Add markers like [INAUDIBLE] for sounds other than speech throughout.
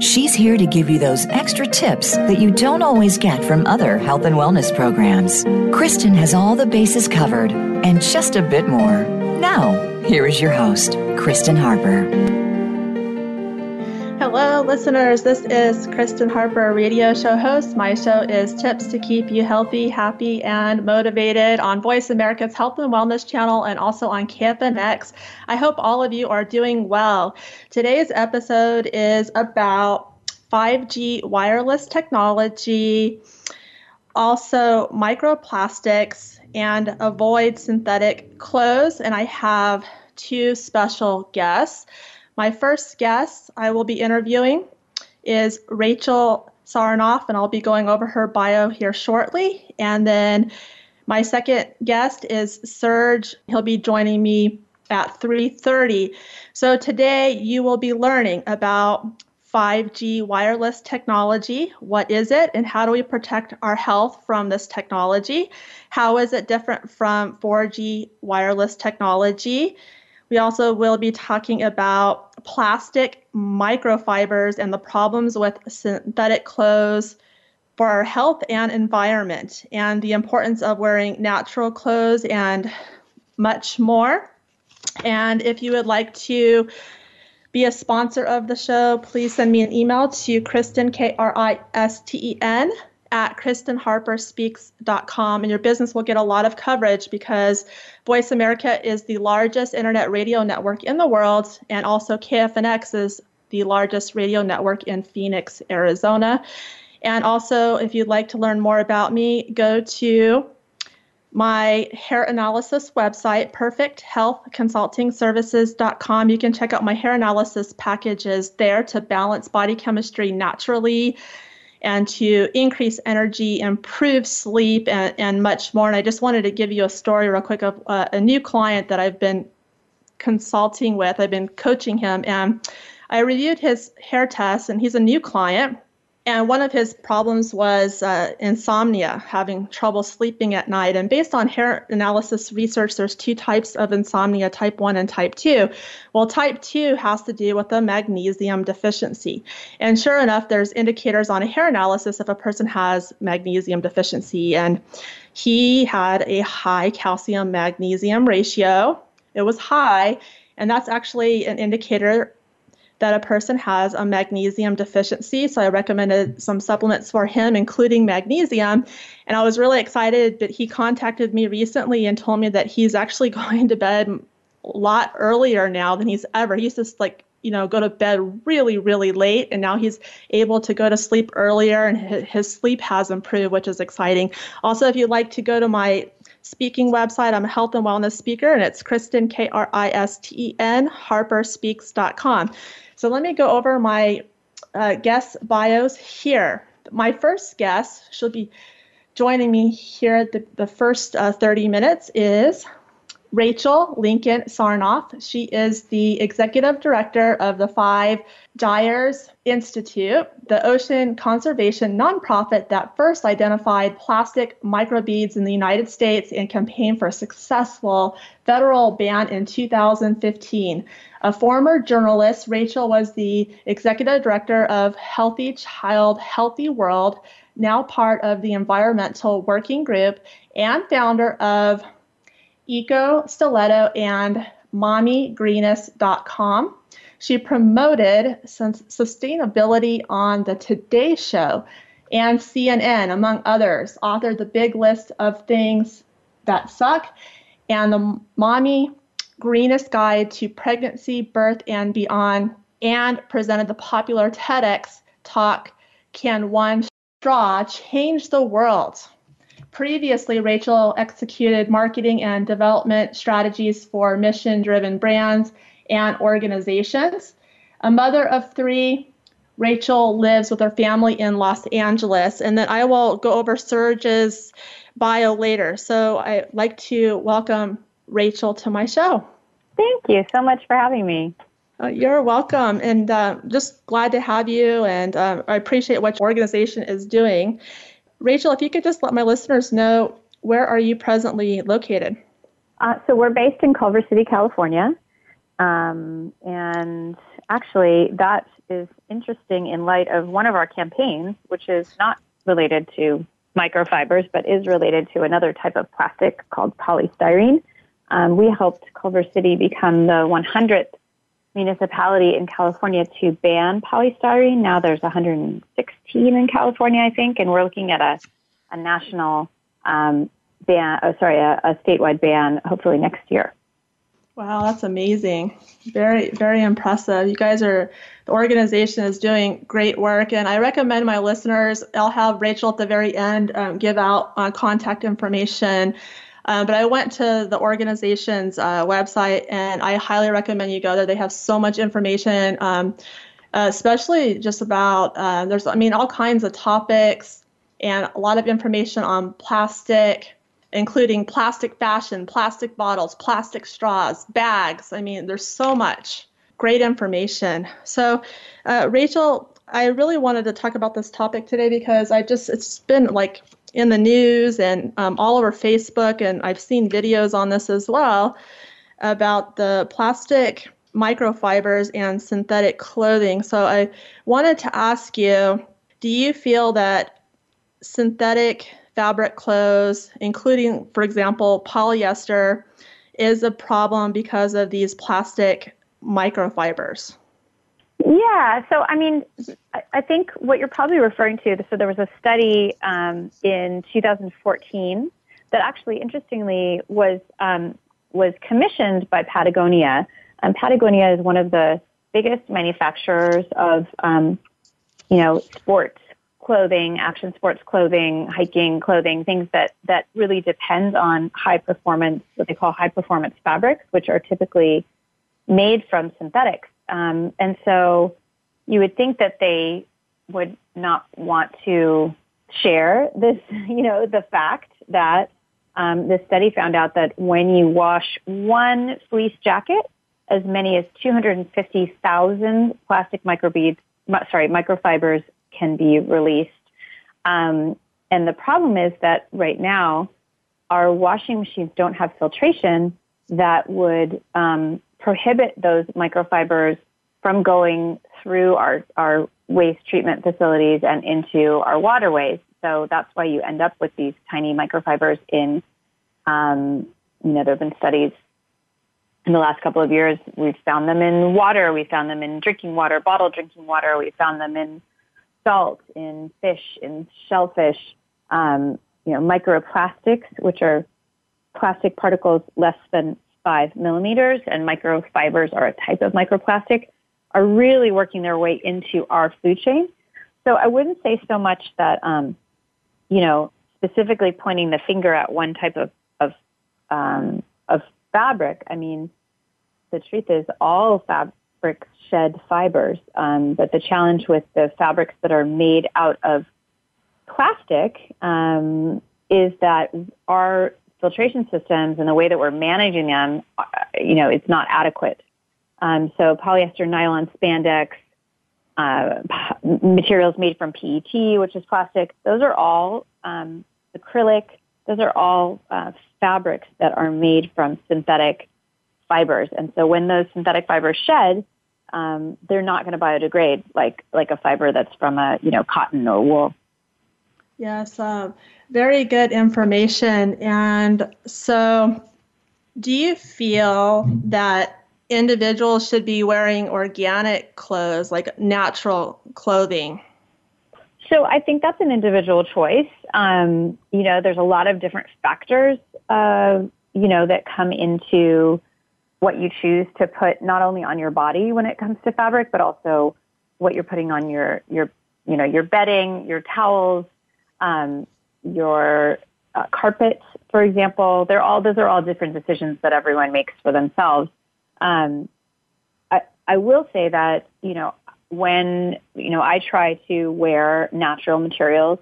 She's here to give you those extra tips that you don't always get from other health and wellness programs. Kristen has all the bases covered and just a bit more. Now, here is your host, Kristen Harper. Hello, listeners. This is Kristen Harper, radio show host. My show is Tips to Keep You Healthy, Happy, and Motivated on Voice America's Health and Wellness channel and also on KFNX. I hope all of you are doing well. Today's episode is about 5G wireless technology, also microplastics, and avoid synthetic clothes. And I have two special guests. My first guest I will be interviewing is Rachel Sarnoff, and I'll be going over her bio here shortly. And then my second guest is Serge. He'll be joining me at 3:30. So today you will be learning about 5G wireless technology. What is it and how do we protect our health from this technology? How is it different from 4G wireless technology? We also will be talking about plastic microfibers and the problems with synthetic clothes for our health and environment, and the importance of wearing natural clothes and much more. And if you would like to be a sponsor of the show, please send me an email to Kristen, K R I S T E N, at KristenHarperSpeaks.com, and your business will get a lot of coverage because Voice America is the largest internet radio network in the world, and also KFNX is the largest radio network in Phoenix, Arizona. And also, if you'd like to learn more about me, go to my hair analysis website, perfecthealthconsultingservices.com. You can check out my hair analysis packages there to balance body chemistry naturally and to increase energy, improve sleep, and, and much more. And I just wanted to give you a story real quick of uh, a new client that I've been consulting with. I've been coaching him, and I reviewed his hair test, and he's a new client. And one of his problems was uh, insomnia, having trouble sleeping at night. And based on hair analysis research, there's two types of insomnia type 1 and type 2. Well, type 2 has to do with a magnesium deficiency. And sure enough, there's indicators on a hair analysis if a person has magnesium deficiency. And he had a high calcium magnesium ratio, it was high. And that's actually an indicator that a person has a magnesium deficiency. So I recommended some supplements for him, including magnesium. And I was really excited but he contacted me recently and told me that he's actually [LAUGHS] going to bed a lot earlier now than he's ever. He used to like you know go to bed really really late and now he's able to go to sleep earlier and his sleep has improved which is exciting also if you'd like to go to my speaking website i'm a health and wellness speaker and it's kristen k-r-i-s-t-e-n harperspeaks.com so let me go over my uh, guest bios here. My first guest, she'll be joining me here at the, the first uh, 30 minutes, is Rachel Lincoln Sarnoff. She is the executive director of the Five Gyres Institute, the ocean conservation nonprofit that first identified plastic microbeads in the United States and campaigned for a successful federal ban in 2015. A former journalist, Rachel was the executive director of Healthy Child, Healthy World, now part of the Environmental Working Group, and founder of Eco Stiletto and MommyGreenest.com. She promoted sustainability on the Today Show and CNN, among others, authored the big list of things that suck and the Mommy Greenest Guide to Pregnancy, Birth, and Beyond, and presented the popular TEDx talk, Can One Straw Change the World? Previously, Rachel executed marketing and development strategies for mission driven brands and organizations. A mother of three, Rachel lives with her family in Los Angeles, and then I will go over Serge's bio later. So I'd like to welcome Rachel to my show. Thank you so much for having me. Uh, you're welcome, and uh, just glad to have you. And uh, I appreciate what your organization is doing. Rachel, if you could just let my listeners know where are you presently located? Uh, so we're based in Culver City, California, um, and actually that is interesting in light of one of our campaigns, which is not related to microfibers, but is related to another type of plastic called polystyrene. Um, we helped Culver City become the 100th municipality in California to ban polystyrene. Now there's 116 in California, I think, and we're looking at a, a national um, ban, oh, sorry, a, a statewide ban hopefully next year. Wow, that's amazing. Very, very impressive. You guys are, the organization is doing great work. And I recommend my listeners, I'll have Rachel at the very end um, give out uh, contact information. Um, but I went to the organization's uh, website and I highly recommend you go there. They have so much information, um, especially just about, uh, there's, I mean, all kinds of topics and a lot of information on plastic including plastic fashion, plastic bottles, plastic straws, bags. I mean, there's so much great information. So, uh, Rachel, I really wanted to talk about this topic today because I just, it's been like in the news and um, all over Facebook, and I've seen videos on this as well about the plastic microfibers and synthetic clothing. So, I wanted to ask you do you feel that synthetic fabric clothes, including, for example, polyester, is a problem because of these plastic microfibers. Yeah, so I mean, I think what you're probably referring to, so there was a study um, in 2014 that actually, interestingly, was um, was commissioned by Patagonia. And Patagonia is one of the biggest manufacturers of, um, you know, sports clothing, action sports clothing, hiking clothing, things that, that really depend on high performance, what they call high performance fabrics, which are typically made from synthetics. Um, and so you would think that they would not want to share this, [LAUGHS] you know, the fact that um, this study found out that when you wash one fleece jacket, as many as 250,000 plastic microbeads, sorry, microfibers can be released. Um, and the problem is that right now, our washing machines don't have filtration that would um, prohibit those microfibers from going through our, our waste treatment facilities and into our waterways. So that's why you end up with these tiny microfibers in, um, you know, there have been studies in the last couple of years. We've found them in water. We found them in drinking water, bottled drinking water. We found them in salt, in fish, in shellfish, um, you know, microplastics, which are plastic particles less than five millimeters, and microfibers are a type of microplastic, are really working their way into our food chain. So I wouldn't say so much that, um, you know, specifically pointing the finger at one type of of, um, of fabric. I mean, the truth is, all fabrics shed fibers. Um, but the challenge with the fabrics that are made out of plastic um, is that our filtration systems and the way that we're managing them, uh, you know, it's not adequate. Um, so polyester, nylon, spandex, uh, materials made from PET, which is plastic, those are all um, acrylic. Those are all uh, fabrics that are made from synthetic fibers. And so when those synthetic fibers shed, um, they're not going to biodegrade like like a fiber that's from a you know cotton or wool. Yes, uh, very good information. And so, do you feel that individuals should be wearing organic clothes, like natural clothing? So I think that's an individual choice. Um, you know, there's a lot of different factors, uh, you know, that come into what you choose to put not only on your body when it comes to fabric, but also what you're putting on your your you know your bedding, your towels, um, your uh, carpets, for example. They're all those are all different decisions that everyone makes for themselves. Um, I I will say that you know when, you know, I try to wear natural materials,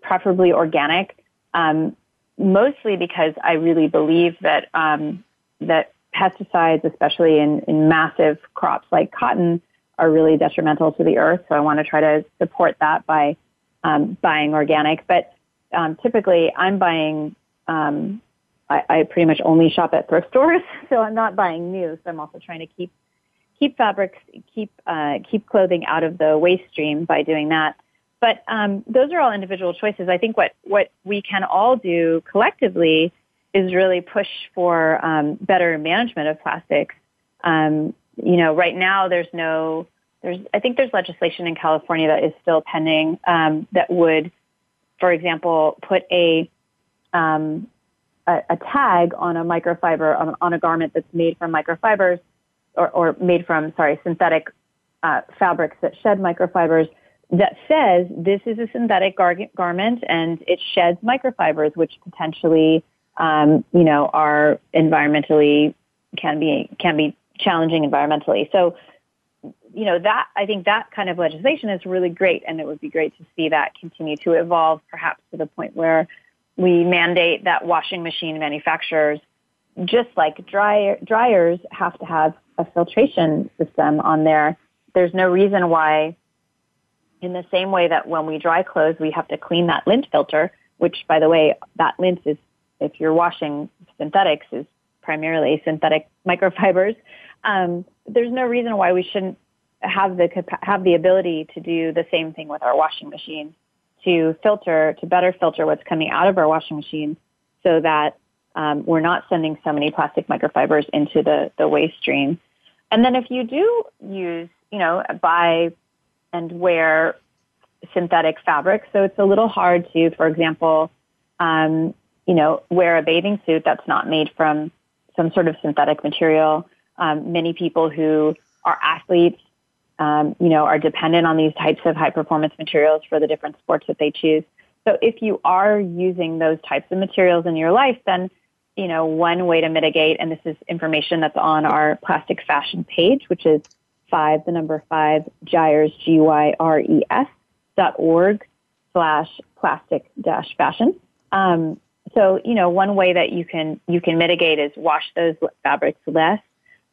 preferably organic, um, mostly because I really believe that, um, that pesticides, especially in, in massive crops like cotton, are really detrimental to the earth. So I want to try to support that by um, buying organic. But um, typically, I'm buying. Um, I, I pretty much only shop at thrift stores, [LAUGHS] so I'm not buying new. So I'm also trying to keep keep fabrics, keep uh, keep clothing out of the waste stream by doing that. But um, those are all individual choices. I think what what we can all do collectively is really push for um, better management of plastics. Um, you know, right now there's no there's I think there's legislation in California that is still pending um, that would, for example, put a um, a, a, tag on a microfiber on, on, a garment that's made from microfibers or, or made from sorry synthetic uh, fabrics that shed microfibers that says this is a synthetic gar- garment and it sheds microfibers which potentially um, you know are environmentally can be can be challenging environmentally. So you know, that, I think that kind of legislation is really great. And it would be great to see that continue to evolve perhaps to the point where we mandate that washing machine manufacturers, just like dryer, dryers have to have a filtration system on there. There's no reason why in the same way that when we dry clothes, we have to clean that lint filter, which by the way, that lint is, if you're washing synthetics, is primarily synthetic microfibers. Um, there's no reason why we shouldn't have the have the ability to do the same thing with our washing machine to filter to better filter what's coming out of our washing machine so that um, we're not sending so many plastic microfibers into the the waste stream. And then if you do use you know buy and wear synthetic fabric, so it's a little hard to, for example, um, you know, wear a bathing suit that's not made from some sort of synthetic material. Um, many people who are athletes um, you know, are dependent on these types of high performance materials for the different sports that they choose. So if you are using those types of materials in your life, then, you know, one way to mitigate, and this is information that's on our plastic fashion page, which is five, the number five, Gyres, G-Y-R-E-S dot org slash plastic dash fashion. Um, so, you know, one way that you can, you can mitigate is wash those fabrics less.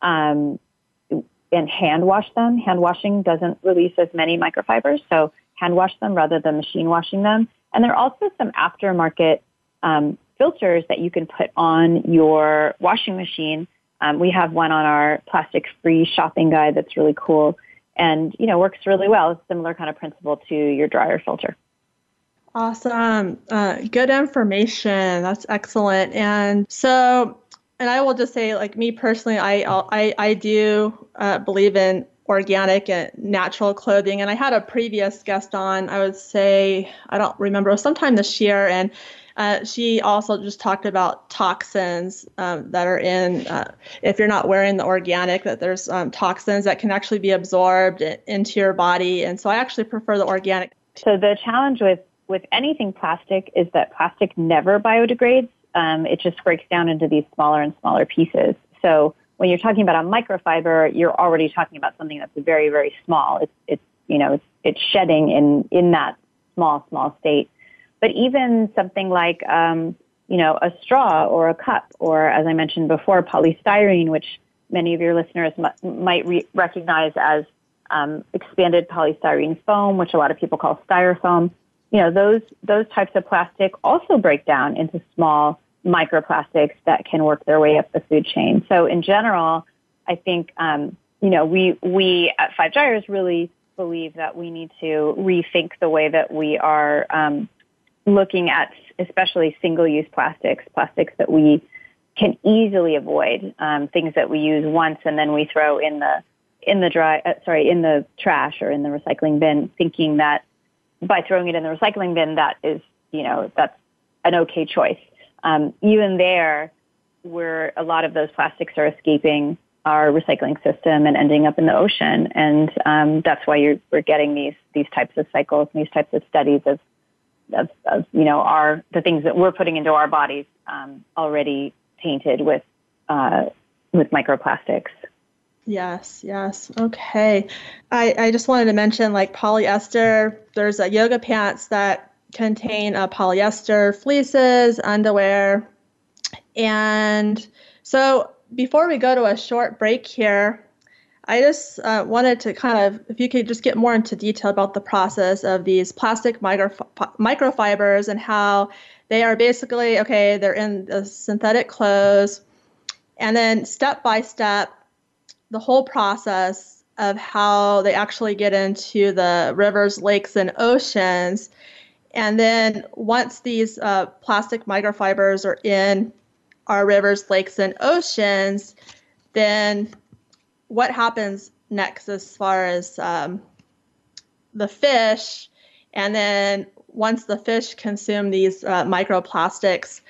Um, and hand wash them. Hand washing doesn't release as many microfibers, so hand wash them rather than machine washing them. And there are also some aftermarket um, filters that you can put on your washing machine. Um, we have one on our plastic-free shopping guide that's really cool, and you know works really well. It's similar kind of principle to your dryer filter. Awesome. Uh, good information. That's excellent. And so and I will just say, like me personally, I I, I do uh, believe in organic and natural clothing. And I had a previous guest on. I would say I don't remember, sometime this year, and uh, she also just talked about toxins um, that are in. Uh, if you're not wearing the organic, that there's um, toxins that can actually be absorbed into your body. And so I actually prefer the organic. So the challenge with with anything plastic is that plastic never biodegrades um, it just breaks down into these smaller and smaller pieces. So when you're talking about a microfiber, you're already talking about something that's very, very small. It's, it's you know, it's, it's shedding in, in that small, small state. But even something like, um, you know, a straw or a cup, or as I mentioned before, polystyrene, which many of your listeners m- might re- recognize as um, expanded polystyrene foam, which a lot of people call styrofoam you know, those, those types of plastic also break down into small microplastics that can work their way up the food chain. So in general, I think, um, you know, we, we at Five Gyres really believe that we need to rethink the way that we are um, looking at especially single-use plastics, plastics that we can easily avoid, um, things that we use once and then we throw in the in the dry, uh, sorry, in the trash or in the recycling bin, thinking that by throwing it in the recycling bin, that is, you know, that's an okay choice. Um, even there, where a lot of those plastics are escaping our recycling system and ending up in the ocean, and um, that's why we're getting these these types of cycles, and these types of studies of, of, of you know our the things that we're putting into our bodies um, already tainted with uh, with microplastics. Yes, yes. Okay. I, I just wanted to mention like polyester, there's a yoga pants that contain uh, polyester fleeces, underwear. And so before we go to a short break here, I just uh, wanted to kind of, if you could just get more into detail about the process of these plastic micro, microfibers and how they are basically, okay, they're in the synthetic clothes. And then step by step, the whole process of how they actually get into the rivers, lakes, and oceans. And then once these uh, plastic microfibers are in our rivers, lakes, and oceans, then what happens next as far as um, the fish? And then once the fish consume these uh, microplastics,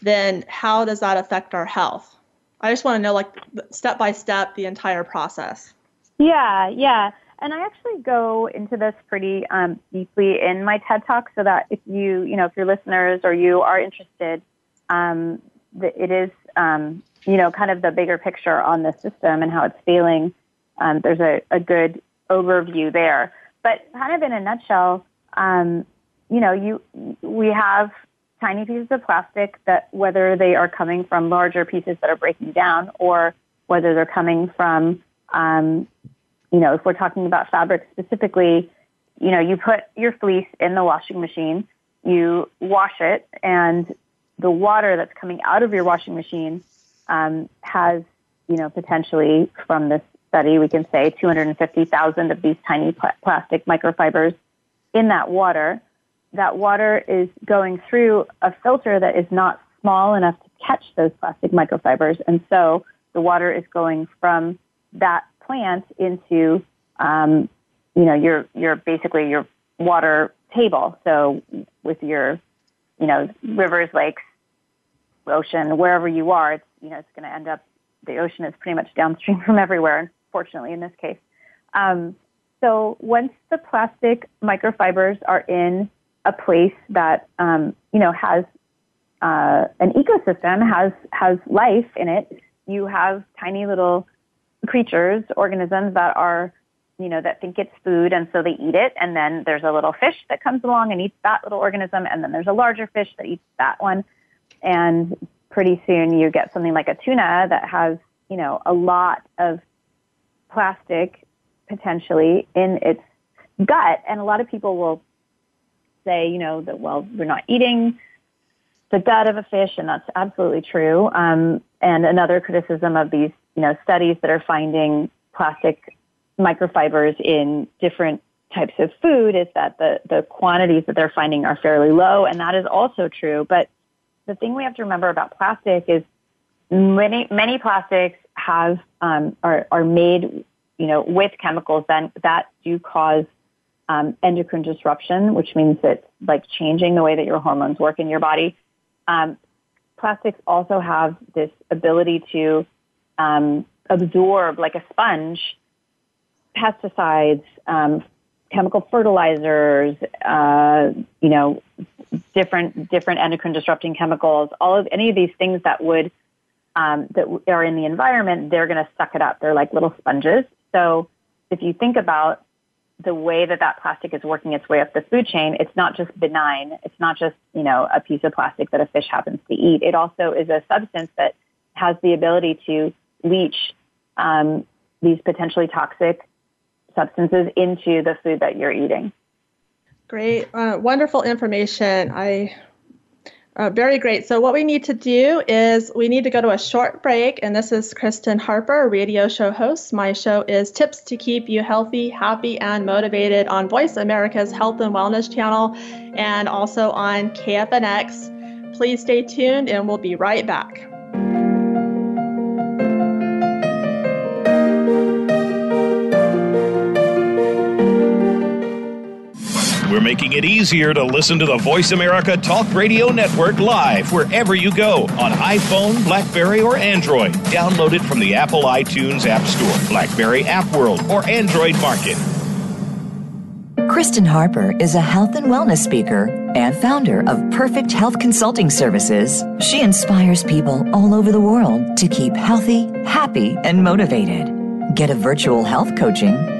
then how does that affect our health? I just want to know, like, step by step, the entire process. Yeah, yeah. And I actually go into this pretty um, deeply in my TED Talk so that if you, you know, if your listeners or you are interested, um, it is, um, you know, kind of the bigger picture on the system and how it's failing. Um, there's a, a good overview there. But kind of in a nutshell, um, you know, you we have tiny pieces of plastic that whether they are coming from larger pieces that are breaking down or whether they're coming from, um, you know, if we're talking about fabric specifically, you know, you put your fleece in the washing machine, you wash it, and the water that's coming out of your washing machine um, has, you know, potentially from this study, we can say 250,000 of these tiny pl- plastic microfibers in that water that water is going through a filter that is not small enough to catch those plastic microfibers. And so the water is going from that plant into, um, you know, your, your basically your water table. So with your, you know, rivers, lakes, ocean, wherever you are, it's, you know, it's going to end up, the ocean is pretty much downstream [LAUGHS] from everywhere, unfortunately, in this case. Um, so once the plastic microfibers are in a place that um, you know has uh, an ecosystem, has has life in it. You have tiny little creatures, organisms that are you know that think it's food, and so they eat it. And then there's a little fish that comes along and eats that little organism, and then there's a larger fish that eats that one. And pretty soon you get something like a tuna that has you know a lot of plastic potentially in its gut, and a lot of people will say, you know, that, well, we're not eating the gut of a fish, and that's absolutely true. Um, and another criticism of these, you know, studies that are finding plastic microfibers in different types of food is that the, the quantities that they're finding are fairly low, and that is also true. But the thing we have to remember about plastic is many many plastics have um, are are made, you know, with chemicals that that do cause um, endocrine disruption, which means that like changing the way that your hormones work in your body. Um, plastics also have this ability to um, absorb, like a sponge, pesticides, um, chemical fertilizers, uh, you know, different different endocrine disrupting chemicals. All of any of these things that would um, that are in the environment, they're going to suck it up. They're like little sponges. So if you think about the way that that plastic is working its way up the food chain, it's not just benign. It's not just, you know, a piece of plastic that a fish happens to eat. It also is a substance that has the ability to leach um, these potentially toxic substances into the food that you're eating. Great, uh, wonderful information. I uh, very great. So, what we need to do is we need to go to a short break. And this is Kristen Harper, radio show host. My show is Tips to Keep You Healthy, Happy, and Motivated on Voice America's Health and Wellness channel and also on KFNX. Please stay tuned and we'll be right back. We're making it easier to listen to the Voice America Talk Radio Network live wherever you go on iPhone, Blackberry, or Android. Download it from the Apple iTunes App Store, Blackberry App World, or Android Market. Kristen Harper is a health and wellness speaker and founder of Perfect Health Consulting Services. She inspires people all over the world to keep healthy, happy, and motivated. Get a virtual health coaching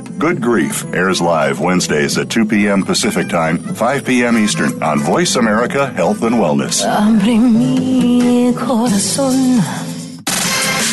Good Grief airs live Wednesdays at 2 p.m. Pacific Time, 5 p.m. Eastern on Voice America Health and Wellness.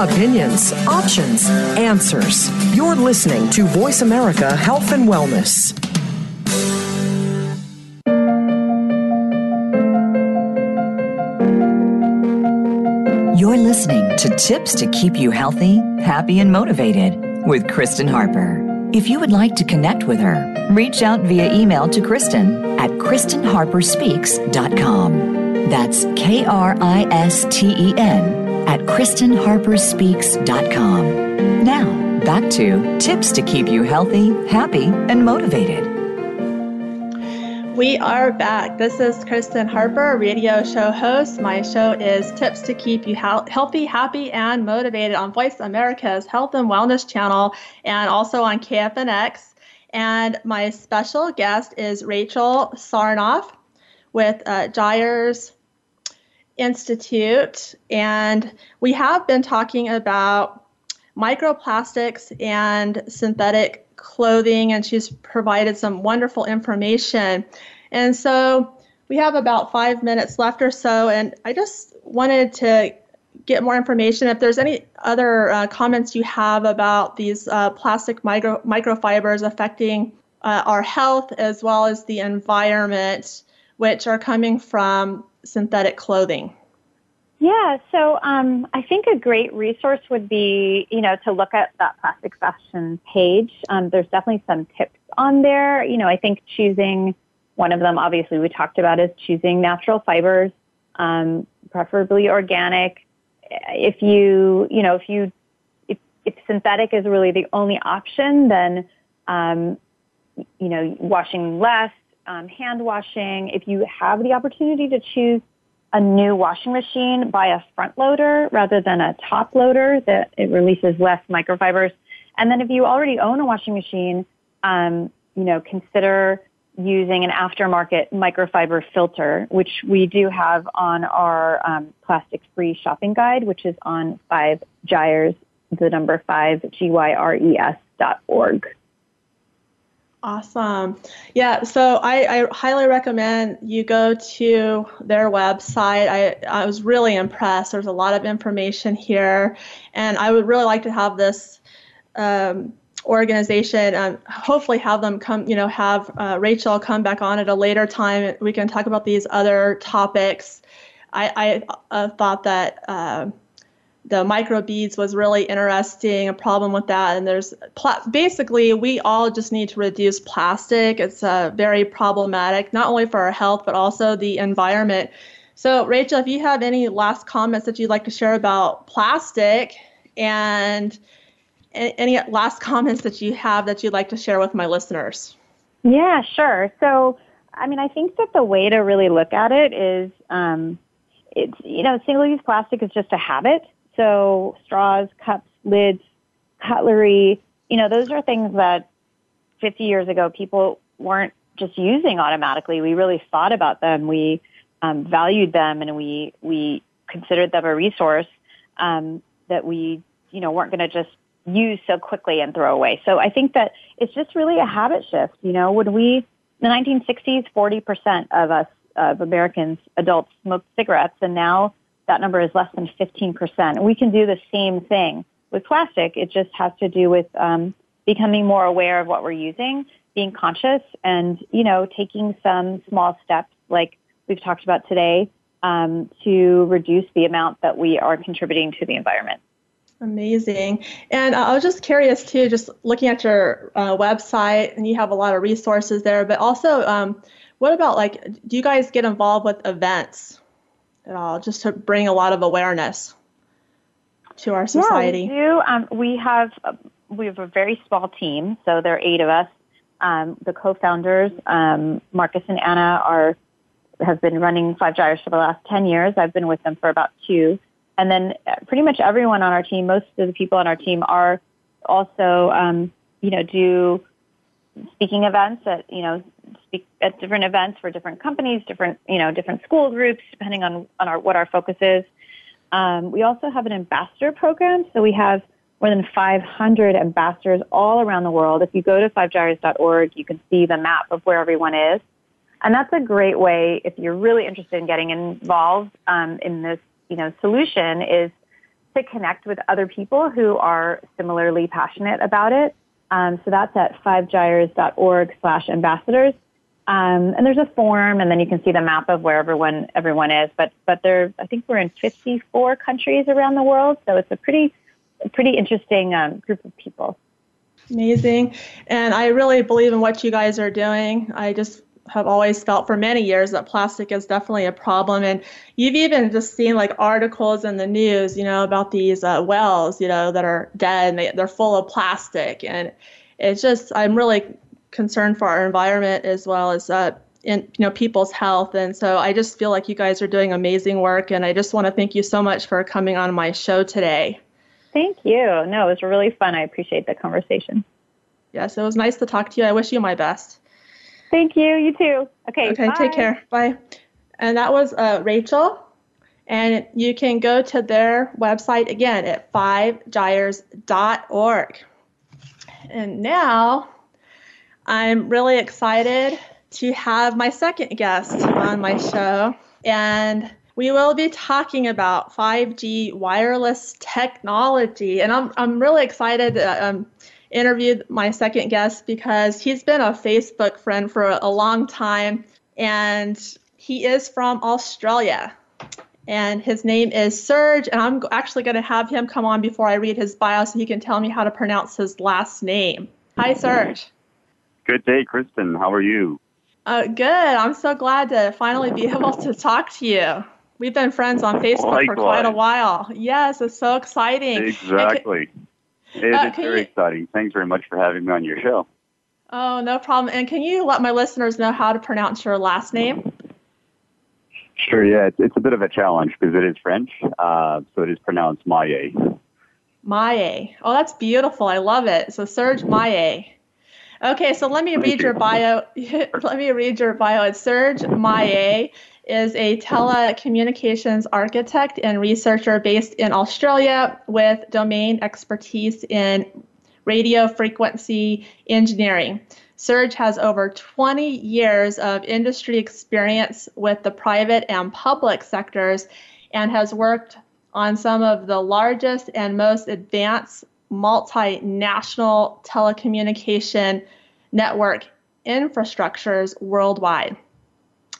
Opinions, options, answers. You're listening to Voice America Health and Wellness. You're listening to Tips to Keep You Healthy, Happy, and Motivated with Kristen Harper. If you would like to connect with her, reach out via email to Kristen at KristenHarperSpeaks.com. That's K R I S T E N at KristenHarperSpeaks.com. Now, back to tips to keep you healthy, happy, and motivated. We are back. This is Kristen Harper, radio show host. My show is Tips to Keep You Healthy, Happy, and Motivated on Voice America's Health and Wellness channel and also on KFNX. And my special guest is Rachel Sarnoff with uh, Gyres Institute. And we have been talking about microplastics and synthetic clothing, and she's provided some wonderful information. And so we have about five minutes left or so, and I just wanted to get more information. If there's any other uh, comments you have about these uh, plastic micro, microfibers affecting uh, our health as well as the environment, which are coming from synthetic clothing. Yeah, so um, I think a great resource would be, you know, to look at that plastic fashion page. Um, there's definitely some tips on there. You know, I think choosing one of them, obviously, we talked about is choosing natural fibers, um, preferably organic. If you, you know, if you, if, if synthetic is really the only option, then, um, you know, washing less, um, hand washing. If you have the opportunity to choose a new washing machine buy a front loader rather than a top loader that it releases less microfibers. And then if you already own a washing machine, um, you know, consider using an aftermarket microfiber filter, which we do have on our um, plastic-free shopping guide, which is on five gyres, the number five G Y R E S dot org. Awesome. Yeah, so I, I, highly recommend you go to their website. I, I was really impressed. There's a lot of information here, and I would really like to have this um, organization um, hopefully have them come, you know, have uh, Rachel come back on at a later time. We can talk about these other topics. I, I uh, thought that. Uh, the micro beads was really interesting a problem with that and there's pl- basically we all just need to reduce plastic. It's uh, very problematic not only for our health but also the environment. So rachel if you have any last comments that you'd like to share about plastic and any last [LAUGHS] comments that you have that you'd like to share with my listeners? Yeah sure. So i mean i think that the way to really look at it is um, it's you know single use plastic is just a habit so straws, cups, lids, cutlery, you know, those are things that 50 years ago people weren't just using automatically. We really thought about them. We um, valued them, and we we considered them a resource um, that we you know weren't going to just use so quickly and throw away. So I think that it's just really a habit shift. You know, when we in the 1960s, 40% of us of Americans adults smoked cigarettes, and now that number is less than 15%. We can do the same thing with plastic. It just has to do with um, becoming more aware of what we're using, being conscious, and you know, taking some small steps like we've talked about today um, to reduce the amount that we are contributing to the environment. Amazing. And uh, I was just curious too, just looking at your uh, website, and you have a lot of resources there, but also, um, what about like, do you guys get involved with events at all, just to bring a lot of awareness to our society? Yeah, we do. Um, we have we have a very small team, so there are eight of us. Um, the co-founders, um, Marcus and Anna, are have been running Five Gyres for the last ten years. I've been with them for about two, and then uh, pretty much everyone on our team, most of the people on our team, are also um, you know do speaking events at you know speak at different events for different companies, different you know different school groups, depending on on our what our focus is. Um, we also have an ambassador program, so we have more than 500 ambassadors all around the world. If you go to fivegyres.org, you can see the map of where everyone is. And that's a great way, if you're really interested in getting involved um, in this, you know, solution, is to connect with other people who are similarly passionate about it. Um, so that's at fivegyres.org slash ambassadors. Um, and there's a form, and then you can see the map of where everyone everyone is. But but there, I think we're in 54 countries around the world, so it's a pretty pretty interesting um, group of people. Amazing, and I really believe in what you guys are doing. I just have always felt for many years that plastic is definitely a problem. And you've even just seen like articles in the news you know about these uh, wells you know that are dead and they, they're full of plastic. And it's just i'm really concerned for our environment as well as uh, in you know people's health. And so i just feel like you guys are doing amazing work and i just want to thank you so much for coming on my show today. Thank you. No it was really fun. I appreciate the conversation. Yes it was nice to talk to you. I wish you my best Thank you. You too. Okay. Okay. Bye. Take care. Bye. And that was uh, Rachel. And you can go to their website again at fivegyres.org. And now I'm really excited to have my second guest on my show. And we will be talking about 5G wireless technology. And I'm, I'm really excited. Uh, um, interviewed my second guest because he's been a Facebook friend for a long time and he is from Australia. And his name is Serge, and I'm actually going to have him come on before I read his bio so he can tell me how to pronounce his last name. Hi, Serge. Good day, Kristen. How are you? Uh, good. I'm so glad to finally be able to talk to you. We've been friends on Facebook Likewise. for quite a while. Yes, it's so exciting. Exactly. It Uh, is very you- exciting. Thanks very much for having me on your show. Oh, no problem. And can you let my listeners know how to pronounce your last name? Sure, yeah. It's, it's a bit of a challenge because it is French, uh, so it is pronounced Maye. Maye. Oh, that's beautiful. I love it. So Serge Maye. Okay, so let me read your bio. [LAUGHS] let me read your bio. It's Serge Maye is a telecommunications architect and researcher based in Australia with domain expertise in radio frequency engineering. Serge has over 20 years of industry experience with the private and public sectors and has worked on some of the largest and most advanced multinational telecommunication network infrastructures worldwide.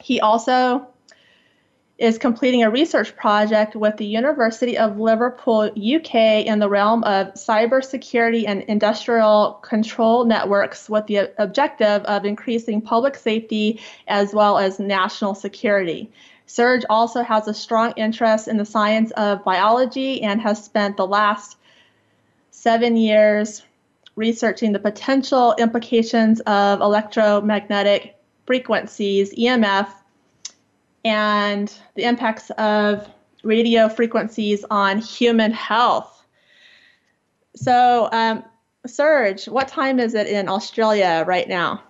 He also is completing a research project with the University of Liverpool, UK, in the realm of cybersecurity and industrial control networks with the objective of increasing public safety as well as national security. Serge also has a strong interest in the science of biology and has spent the last seven years researching the potential implications of electromagnetic frequencies, EMF, and the impacts of radio frequencies on human health. So, um, Serge, what time is it in Australia right now?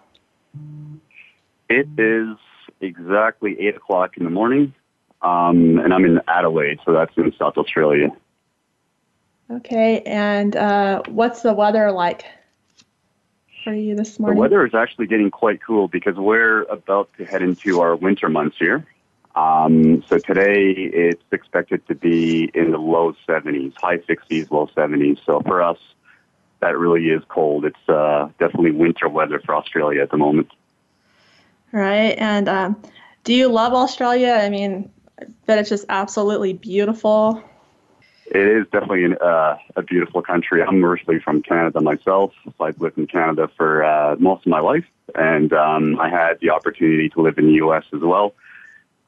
It is exactly 8 o'clock in the morning, um, and I'm in Adelaide, so that's in South Australia. Okay, and uh, what's the weather like for you this morning? The weather is actually getting quite cool because we're about to head into our winter months here. Um, so today it's expected to be in the low 70s, high 60s, low 70s. So for us, that really is cold. It's uh, definitely winter weather for Australia at the moment. Right. And um, do you love Australia? I mean, I bet it's just absolutely beautiful. It is definitely an, uh, a beautiful country. I'm originally from Canada myself. I've lived in Canada for uh, most of my life, and um, I had the opportunity to live in the U.S. as well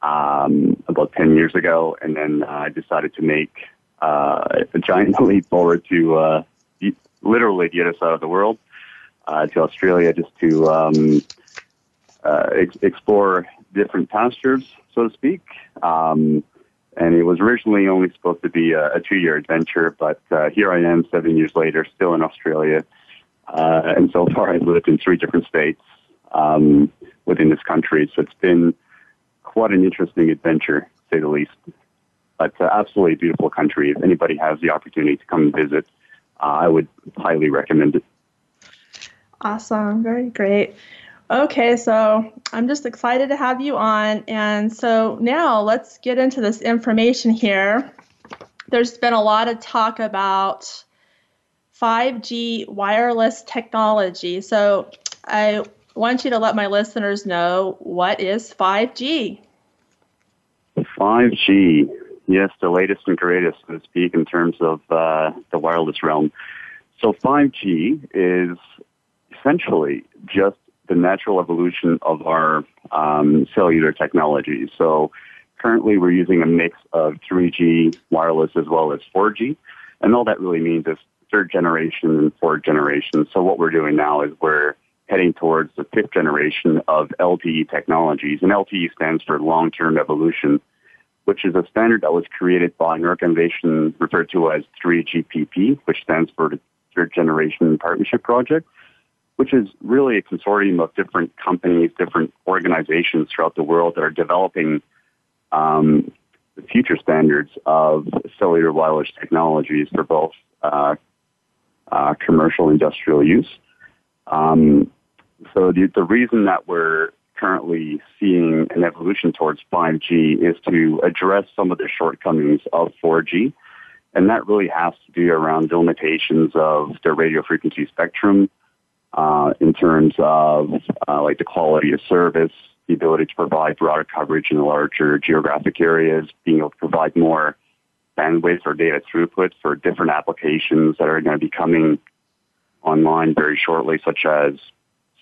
um, about 10 years ago, and then uh, I decided to make uh, a giant leap forward to uh, literally the other side of the world, uh, to Australia, just to um, uh, ex- explore different pastures, so to speak. Um, and it was originally only supposed to be a, a two-year adventure, but uh, here I am, seven years later, still in Australia. Uh, and so far, I've lived in three different states um, within this country. So it's been quite an interesting adventure, to say the least. But uh, absolutely beautiful country. If anybody has the opportunity to come and visit, uh, I would highly recommend it. Awesome, very great. Okay, so I'm just excited to have you on. And so now let's get into this information here. There's been a lot of talk about 5G wireless technology. So I want you to let my listeners know what is 5G. 5G, yes, the latest and greatest, so to speak, in terms of uh, the wireless realm. So 5G is essentially just the natural evolution of our um, cellular technology. So currently we're using a mix of 3G wireless as well as 4G. And all that really means is third generation and fourth generation. So what we're doing now is we're heading towards the fifth generation of LTE technologies. And LTE stands for long-term evolution, which is a standard that was created by an organization referred to as 3GPP, which stands for the Third Generation Partnership Project which is really a consortium of different companies, different organizations throughout the world that are developing um, the future standards of cellular wireless technologies for both uh, uh, commercial industrial use. Um, so the, the reason that we're currently seeing an evolution towards 5G is to address some of the shortcomings of 4G. And that really has to do around the limitations of the radio frequency spectrum, uh, in terms of uh, like the quality of service, the ability to provide broader coverage in larger geographic areas, being able to provide more bandwidth or data throughput for different applications that are going to be coming online very shortly, such as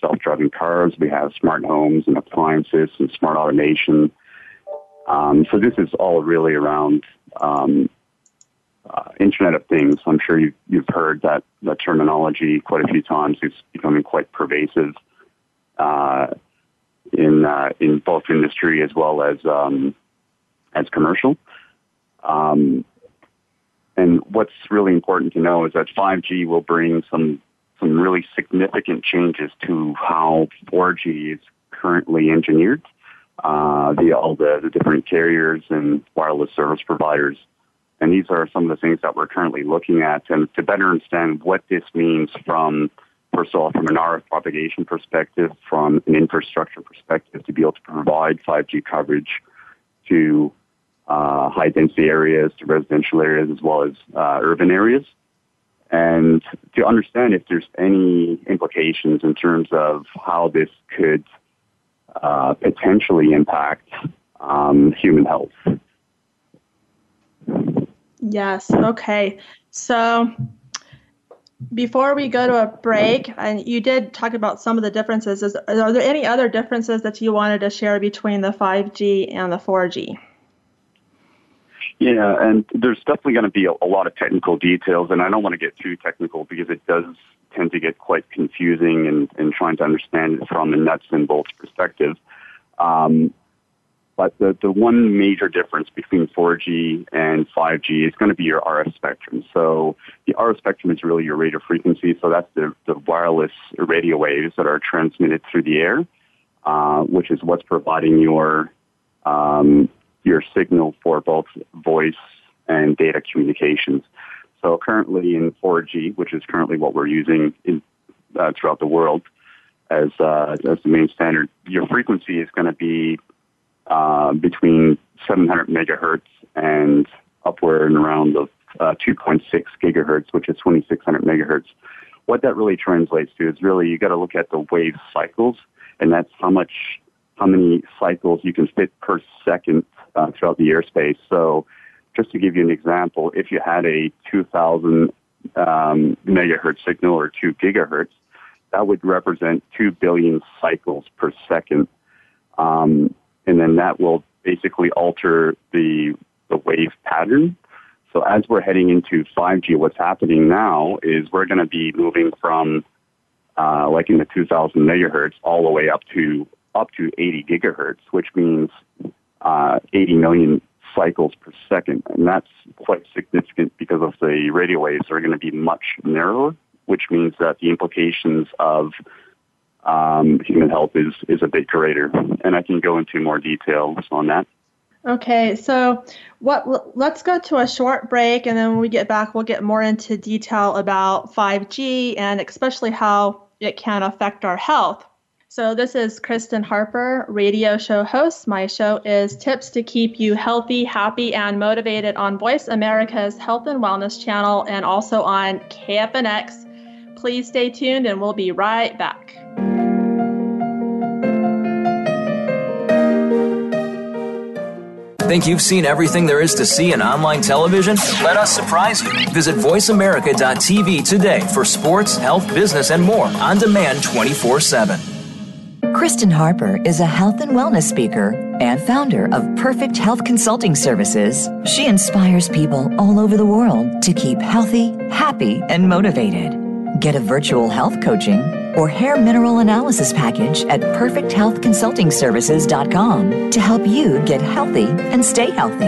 self-driving cars. We have smart homes and appliances and smart automation. Um, so this is all really around um, uh, Internet of Things. I'm sure you've, you've heard that, terminology quite a few times. It's becoming quite pervasive uh, in uh, in both industry as well as um, as commercial. Um, and what's really important to know is that 5G will bring some some really significant changes to how 4G is currently engineered. Uh, the all the, the different carriers and wireless service providers and these are some of the things that we're currently looking at and to better understand what this means from, first of all, from an RF propagation perspective, from an infrastructure perspective, to be able to provide 5G coverage to uh, high density areas, to residential areas, as well as uh, urban areas. And to understand if there's any implications in terms of how this could uh, potentially impact um, human health. Yes. Okay. So before we go to a break, and you did talk about some of the differences. Is, are there any other differences that you wanted to share between the 5G and the 4G? Yeah, and there's definitely going to be a, a lot of technical details, and I don't want to get too technical because it does tend to get quite confusing and, and trying to understand it from a nuts and bolts perspective. Um, but the, the one major difference between 4G and 5G is going to be your RF spectrum. So the RF spectrum is really your radio frequency. So that's the, the wireless radio waves that are transmitted through the air. uh, which is what's providing your um, your signal for both voice and data communications. So currently in 4G, which is currently what we're using in, uh, throughout the world as uh, as the main standard, your frequency is going to be uh, between 700 megahertz and upward and around the uh, 2.6 gigahertz, which is 2600 megahertz. What that really translates to is really you got to look at the wave cycles, and that's how much, how many cycles you can fit per second uh, throughout the airspace. So, just to give you an example, if you had a 2000 um, megahertz signal or 2 gigahertz, that would represent 2 billion cycles per second. Um, and then that will basically alter the, the wave pattern so as we're heading into 5G, what's happening now is we're going to be moving from uh, like in the 2000 megahertz all the way up to up to 80 gigahertz, which means uh, 80 million cycles per second, and that's quite significant because of the radio waves are going to be much narrower, which means that the implications of um, human health is is a bit greater. And I can go into more details on that. Okay, so what? Let's go to a short break, and then when we get back, we'll get more into detail about 5G and especially how it can affect our health. So this is Kristen Harper, radio show host. My show is Tips to Keep You Healthy, Happy, and Motivated on Voice America's Health and Wellness channel and also on KFNX. Please stay tuned, and we'll be right back. Think you've seen everything there is to see in online television? Let us surprise you. Visit VoiceAmerica.tv today for sports, health, business, and more on demand 24 7. Kristen Harper is a health and wellness speaker and founder of Perfect Health Consulting Services. She inspires people all over the world to keep healthy, happy, and motivated. Get a virtual health coaching or hair mineral analysis package at perfecthealthconsultingservices.com to help you get healthy and stay healthy.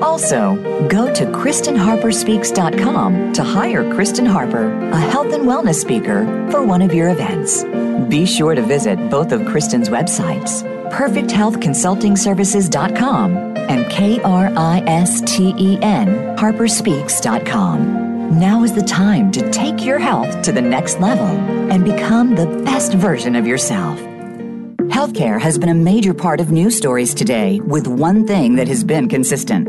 Also, go to KristenHarperSpeaks.com to hire Kristen Harper, a health and wellness speaker, for one of your events. Be sure to visit both of Kristen's websites, perfecthealthconsultingservices.com and K R I S T E N harperspeaks.com. Now is the time to take your health to the next level and become the best version of yourself. Healthcare has been a major part of news stories today, with one thing that has been consistent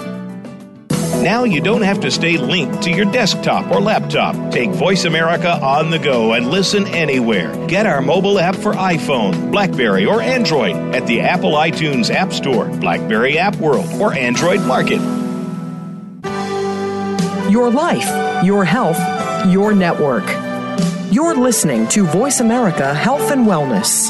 Now you don't have to stay linked to your desktop or laptop. Take Voice America on the go and listen anywhere. Get our mobile app for iPhone, Blackberry, or Android at the Apple iTunes App Store, Blackberry App World, or Android Market. Your life, your health, your network. You're listening to Voice America Health and Wellness.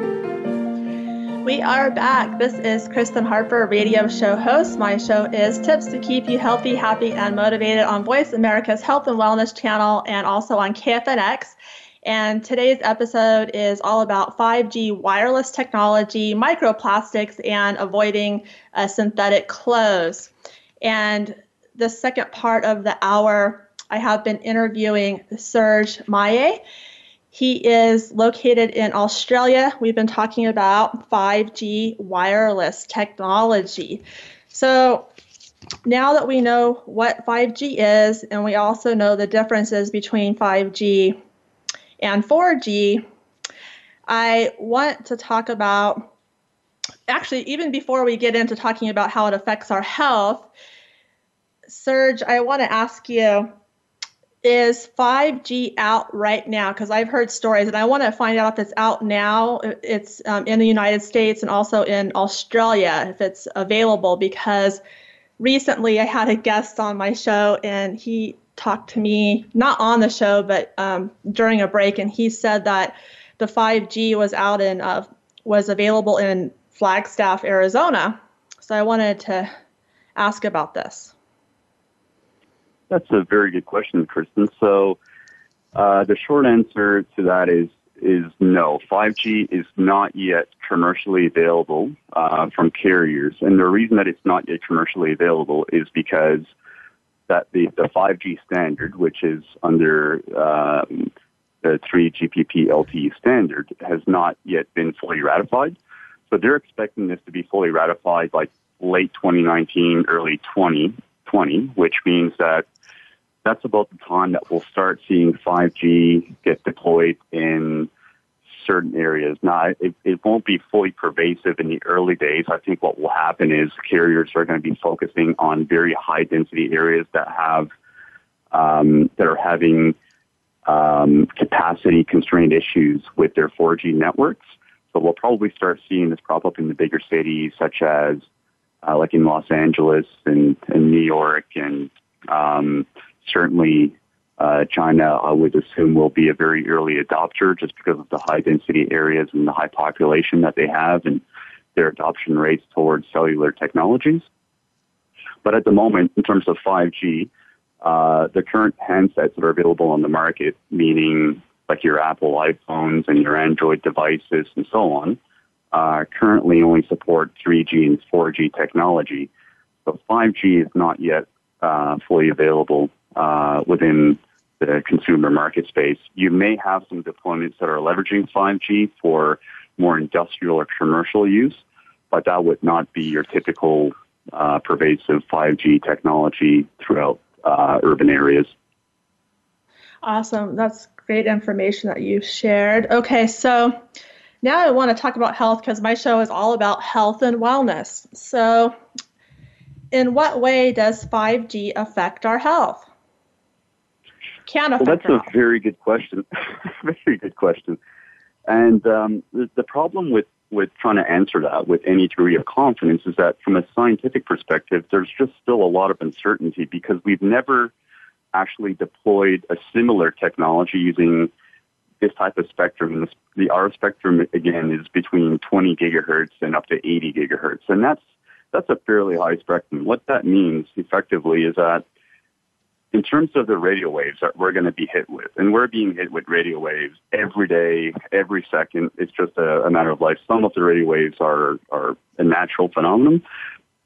We are back. This is Kristen Harper, radio show host. My show is Tips to Keep You Healthy, Happy, and Motivated on Voice America's Health and Wellness channel and also on KFNX. And today's episode is all about 5G wireless technology, microplastics, and avoiding uh, synthetic clothes. And the second part of the hour, I have been interviewing Serge Maillet. He is located in Australia. We've been talking about 5G wireless technology. So, now that we know what 5G is, and we also know the differences between 5G and 4G, I want to talk about actually, even before we get into talking about how it affects our health, Serge, I want to ask you is 5G out right now? Because I've heard stories and I want to find out if it's out now. It's um, in the United States and also in Australia if it's available. Because recently I had a guest on my show and he talked to me, not on the show, but um, during a break, and he said that the 5G was out in, uh, was available in Flagstaff, Arizona. So I wanted to ask about this. That's a very good question, Kristen. So uh, the short answer to that is is no. 5G is not yet commercially available uh, from carriers, and the reason that it's not yet commercially available is because that the, the 5G standard, which is under um, the 3GPP LTE standard, has not yet been fully ratified. So they're expecting this to be fully ratified like late 2019, early 2020, which means that that's about the time that we'll start seeing 5G get deployed in certain areas. Now, it, it won't be fully pervasive in the early days. I think what will happen is carriers are going to be focusing on very high density areas that have um, that are having um, capacity constrained issues with their 4G networks. So we'll probably start seeing this crop up in the bigger cities, such as uh, like in Los Angeles and, and New York and um, certainly uh, China, I would assume, will be a very early adopter just because of the high density areas and the high population that they have and their adoption rates towards cellular technologies. But at the moment, in terms of 5G, uh, the current handsets that are available on the market, meaning like your Apple iPhones and your Android devices and so on, uh, currently only support 3G and 4G technology. So 5G is not yet uh, fully available uh, within the consumer market space. You may have some deployments that are leveraging 5G for more industrial or commercial use, but that would not be your typical uh, pervasive 5G technology throughout uh, urban areas. Awesome. That's great information that you shared. Okay, so now I want to talk about health because my show is all about health and wellness. So, in what way does 5G affect our health? Well, that's a very good question. [LAUGHS] very good question. And um, the, the problem with, with trying to answer that with any degree of confidence is that from a scientific perspective, there's just still a lot of uncertainty because we've never actually deployed a similar technology using this type of spectrum. The R spectrum, again, is between 20 gigahertz and up to 80 gigahertz. And that's, that's a fairly high spectrum. What that means effectively is that in terms of the radio waves that we're going to be hit with, and we're being hit with radio waves every day, every second. It's just a, a matter of life. Some of the radio waves are are a natural phenomenon.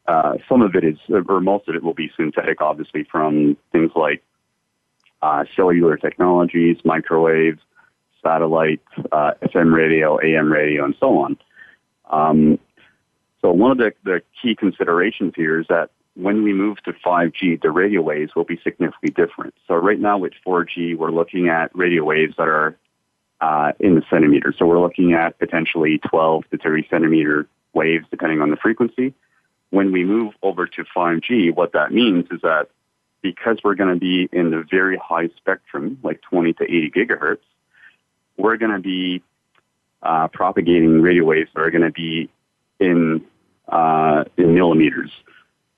Uh, some of it is, or most of it will be synthetic, obviously, from things like uh, cellular technologies, microwave, satellite, uh, FM radio, AM radio, and so on. Um, so one of the, the key considerations here is that when we move to 5G, the radio waves will be significantly different. So right now with 4G, we're looking at radio waves that are uh, in the centimeters. So we're looking at potentially 12 to 30 centimeter waves, depending on the frequency. When we move over to 5G, what that means is that because we're going to be in the very high spectrum, like 20 to 80 gigahertz, we're going to be uh, propagating radio waves that are going to be in uh, in millimeters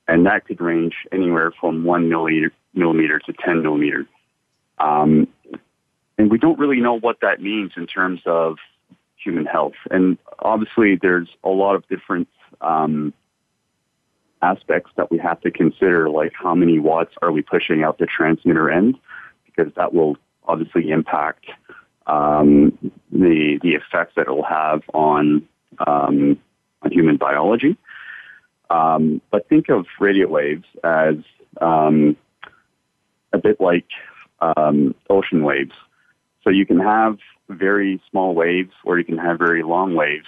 and that could range anywhere from one millimeter, millimeter to 10 millimeter. Um, and we don't really know what that means in terms of human health. And obviously, there's a lot of different um, aspects that we have to consider, like how many watts are we pushing out the transmitter end, because that will obviously impact um, the the effects that it will have on um, on human biology. Um, but think of radio waves as um, a bit like um, ocean waves. So you can have very small waves, or you can have very long waves.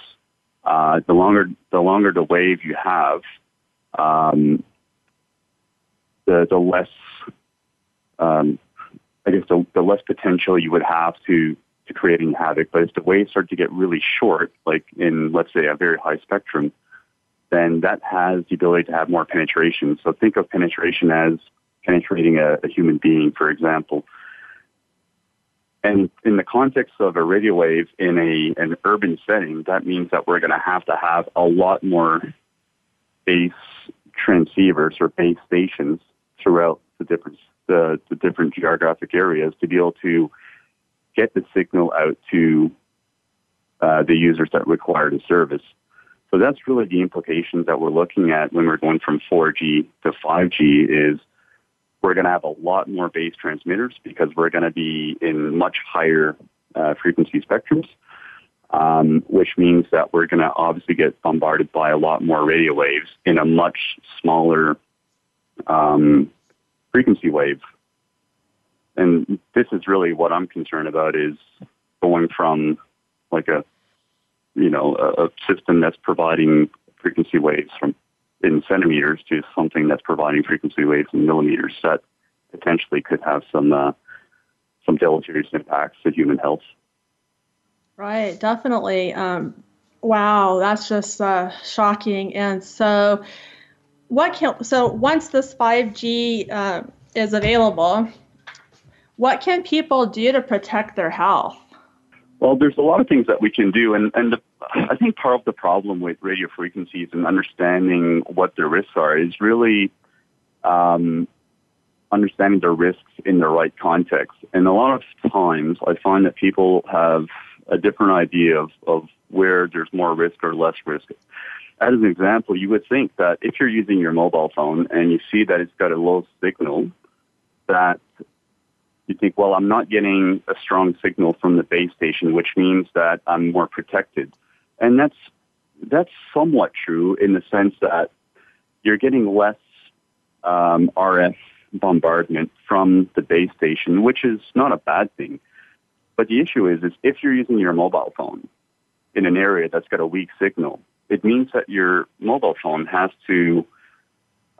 Uh, the longer the longer the wave you have, um, the the less um, I guess the, the less potential you would have to to creating havoc. But if the waves start to get really short, like in let's say a very high spectrum, then that has the ability to have more penetration. So think of penetration as penetrating a, a human being, for example. And in the context of a radio wave in a an urban setting, that means that we're going to have to have a lot more base transceivers or base stations throughout the different the, the different geographic areas to be able to get the signal out to uh, the users that require the service. So that's really the implications that we're looking at when we're going from 4G to 5G is we're going to have a lot more base transmitters because we're going to be in much higher uh, frequency spectrums, um, which means that we're going to obviously get bombarded by a lot more radio waves in a much smaller um, frequency wave. And this is really what I'm concerned about is going from like a, you know, a, a system that's providing frequency waves from in centimeters to something that's providing frequency waves in millimeters that potentially could have some uh, some deleterious impacts to human health. Right, definitely. Um, wow, that's just uh, shocking. And so, what can so once this 5G uh, is available, what can people do to protect their health? Well, there's a lot of things that we can do, and and the, I think part of the problem with radio frequencies and understanding what their risks are is really um, understanding the risks in the right context. And a lot of times, I find that people have a different idea of, of where there's more risk or less risk. As an example, you would think that if you're using your mobile phone and you see that it's got a low signal, that you think, well, I'm not getting a strong signal from the base station, which means that I'm more protected. And that's that's somewhat true in the sense that you're getting less um, RF bombardment from the base station, which is not a bad thing. But the issue is, is if you're using your mobile phone in an area that's got a weak signal, it means that your mobile phone has to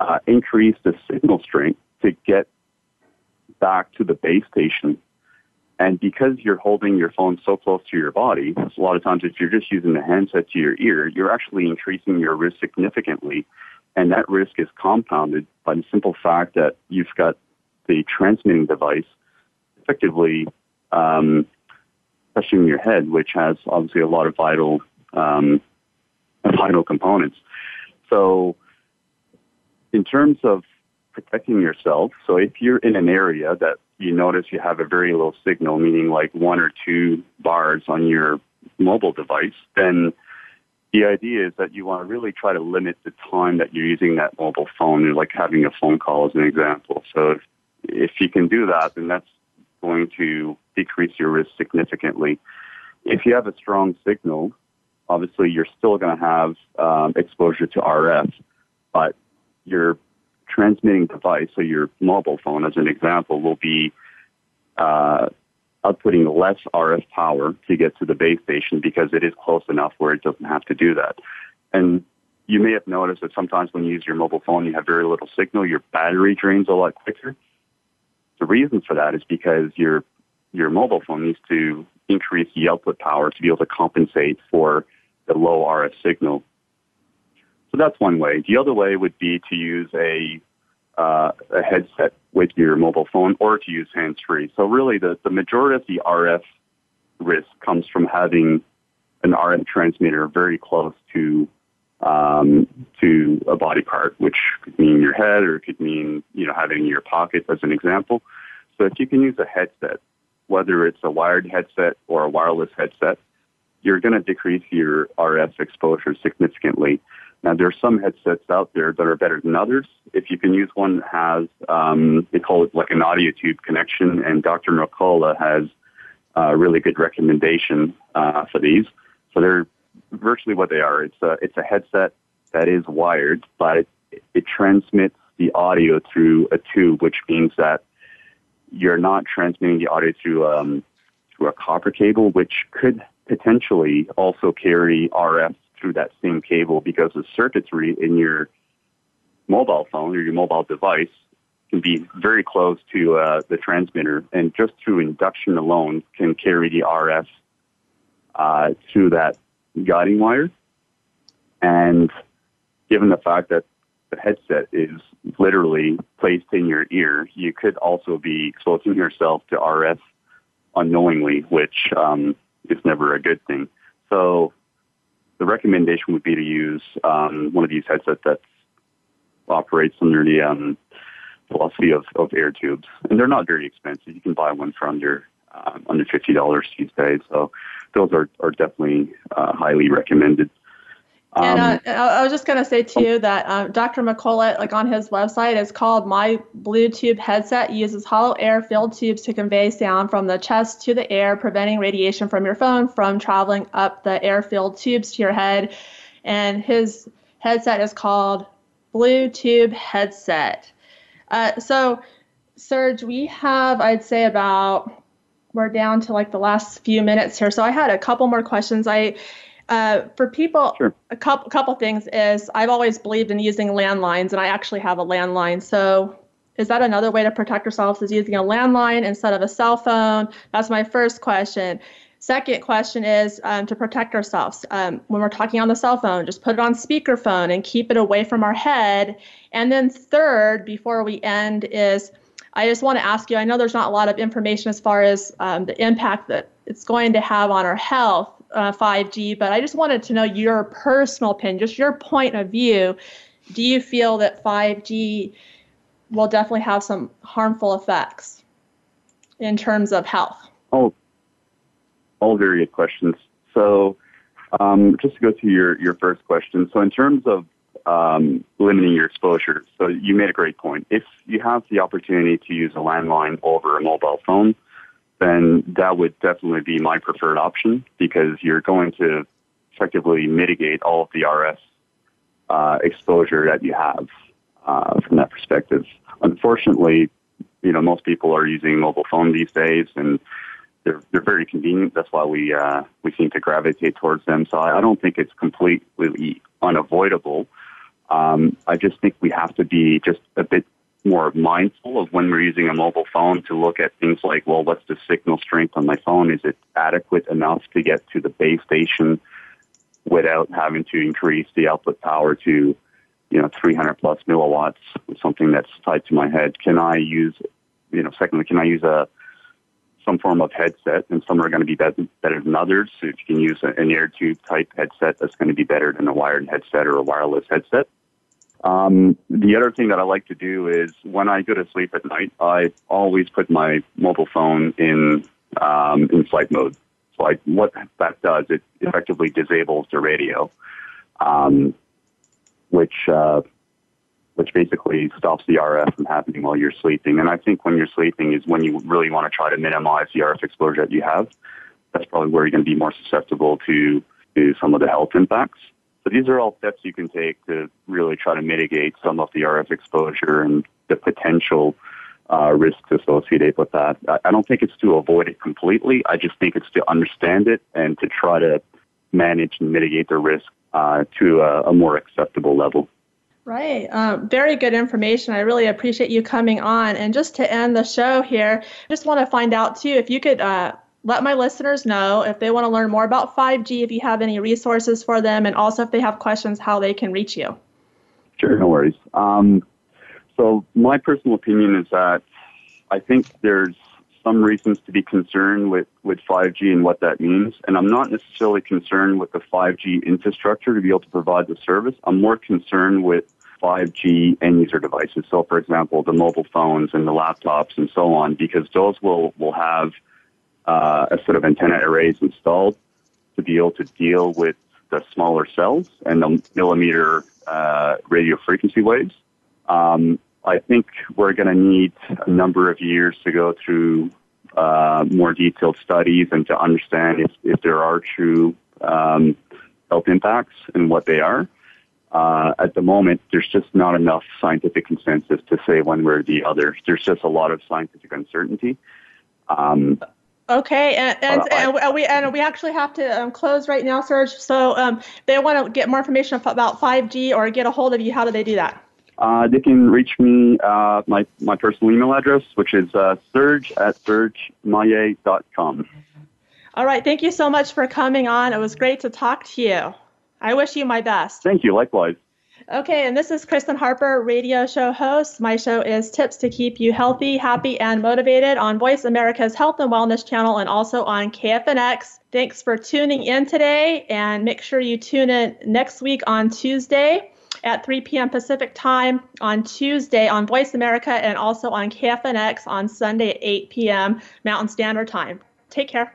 uh, increase the signal strength to get back to the base station. And because you're holding your phone so close to your body, a lot of times if you're just using the handset to your ear, you're actually increasing your risk significantly. And that risk is compounded by the simple fact that you've got the transmitting device effectively um, touching your head, which has obviously a lot of vital um, vital components. So, in terms of protecting yourself, so if you're in an area that you notice you have a very low signal, meaning like one or two bars on your mobile device, then the idea is that you want to really try to limit the time that you're using that mobile phone, You're like having a phone call as an example. So if, if you can do that, then that's going to decrease your risk significantly. If you have a strong signal, obviously you're still going to have um, exposure to RF, but your transmitting device, so your mobile phone as an example, will be uh, outputting less RF power to get to the base station because it is close enough where it doesn't have to do that. And you may have noticed that sometimes when you use your mobile phone, you have very little signal. Your battery drains a lot quicker. The reason for that is because your your mobile phone needs to increase the output power to be able to compensate for the low RF signal. So that's one way. The other way would be to use a uh, a headset with your mobile phone or to use hands-free. So really the, the majority of the RF risk comes from having an RF transmitter very close to um, to a body part, which could mean your head or it could mean, you know, having in your pocket as an example. So if you can use a headset, whether it's a wired headset or a wireless headset, you're going to decrease your RF exposure significantly. Now, there are some headsets out there that are better than others. If you can use one that has, um, they call it like an audio tube connection, and Dr. Mercola has a really good recommendation uh, for these. So they're virtually what they are. It's a it's a headset that is wired, but it, it transmits the audio through a tube, which means that you're not transmitting the audio through um, through a copper cable, which could potentially also carry RF through that same cable because the circuitry in your mobile phone or your mobile device can be very close to uh, the transmitter, and just through induction alone can carry the RF uh, through that guiding wire. And given the fact that the headset is literally placed in your ear, you could also be exposing yourself to RF unknowingly, which um, is never a good thing. So the recommendation would be to use um, one of these headsets that operates under the um, philosophy of, of air tubes, and they're not very expensive. You can buy one for under um, under fifty dollars these days. So those are are definitely uh, highly recommended. Um, and uh, I was just going to say too that um, Dr. Mercola, like on his website, is called My Blue Tube Headset. Uses hollow air filled tubes to convey sound from the chest to the air, preventing radiation from your phone from traveling up the air filled tubes to your head. And his headset is called Blue Tube Headset. Uh, so, Serge, we have, I'd say, about we're down to like the last few minutes here. So I had a couple more questions. I uh, for people, sure. a couple couple things is I've always believed in using landlines, and I actually have a landline. So, is that another way to protect yourselves? Is using a landline instead of a cell phone? That's my first question. Second question is um, to protect ourselves. Um, when we're talking on the cell phone, just put it on speakerphone and keep it away from our head. And then third, before we end, is I just want to ask you. I know there's not a lot of information as far as um, the impact that it's going to have on our health uh, 5G, but I just wanted to know your personal opinion, just your point of view. Do you feel that 5G will definitely have some harmful effects in terms of health? Oh, all very good questions. So, um, just to go to your, your first question. So, in terms of um, limiting your exposure, so you made a great point. If you have the opportunity to use a landline over a mobile phone, then that would definitely be my preferred option because you're going to effectively mitigate all of the RF uh, exposure that you have uh, from that perspective. Unfortunately, you know, most people are using mobile phone these days, and they're they're very convenient. That's why we uh, we seem to gravitate towards them. So I, don't think it's completely unavoidable. Um, I just think we have to be just a bit more mindful of when we're using a mobile phone to look at things like, well, what's the signal strength on my phone? Is it adequate enough to get to the base station without having to increase the output power to, you know, 300 plus milliwatts, something that's tied to my head? Can I use, you know, secondly, can I use a some form of headset, and some are going to be better, than others. So if you can use an air tube type headset, that's going to be better than a wired headset or a wireless headset. Um, the other thing that I like to do is when I go to sleep at night, I always put my mobile phone in um, in flight mode. So I, what that does, it effectively disables the radio, um, which uh, which basically stops the RF from happening while you're sleeping. And I think when you're sleeping is when you really want to try to minimize the RF exposure that you have. That's probably where you're going to be more susceptible to, to some of the health impacts. So these are all steps you can take to really try to mitigate some of the RF exposure and the potential uh, risks associated with that. I don't think it's to avoid it completely. I just think it's to understand it and to try to manage and mitigate the risk uh, to a, a, more acceptable level. Right. Um, very good information. I really appreciate you coming on. And just to end the show here, I just want to find out too if you could uh, let my listeners know if they want to learn more about 5G, if you have any resources for them, and also if they have questions, how they can reach you. Sure, no worries. Um, so, my personal opinion is that I think there's some reasons to be concerned with, with 5G and what that means. And I'm not necessarily concerned with the 5G infrastructure to be able to provide the service. I'm more concerned with 5G end user devices. So, for example, the mobile phones and the laptops and so on, because those will, will have uh, a set of antenna arrays installed to be able to deal with the smaller cells and the millimeter uh, radio frequency waves. Um, I think we're going to need a number of years to go through uh, more detailed studies and to understand if, if there are true um, health impacts and what they are. Uh, at the moment, there's just not enough scientific consensus to say one way or the other. There's just a lot of scientific uncertainty. Um, Okay, and and, and, we and we actually have to um, close right now, Serge. So um, they want to get more information about 5G or get a hold of you. How do they do that? Uh, they can reach me uh, my my personal email address, which is uh, serge at sergemaillet.com. All right, thank you so much for coming on. It was great to talk to you. I wish you my best. Thank you. Likewise. Okay, and this is Kristen Harper, radio show host. My show is Tips to Keep You Healthy, Happy, and Motivated on Voice America's Health and Wellness channel and also on KFNX. Thanks for tuning in today, and make sure you tune in next week on Tuesday at 3 p.m. Pacific Time on Tuesday on Voice America and also on KFNX on Sunday at 8 p.m. Mountain Standard Time. Take care.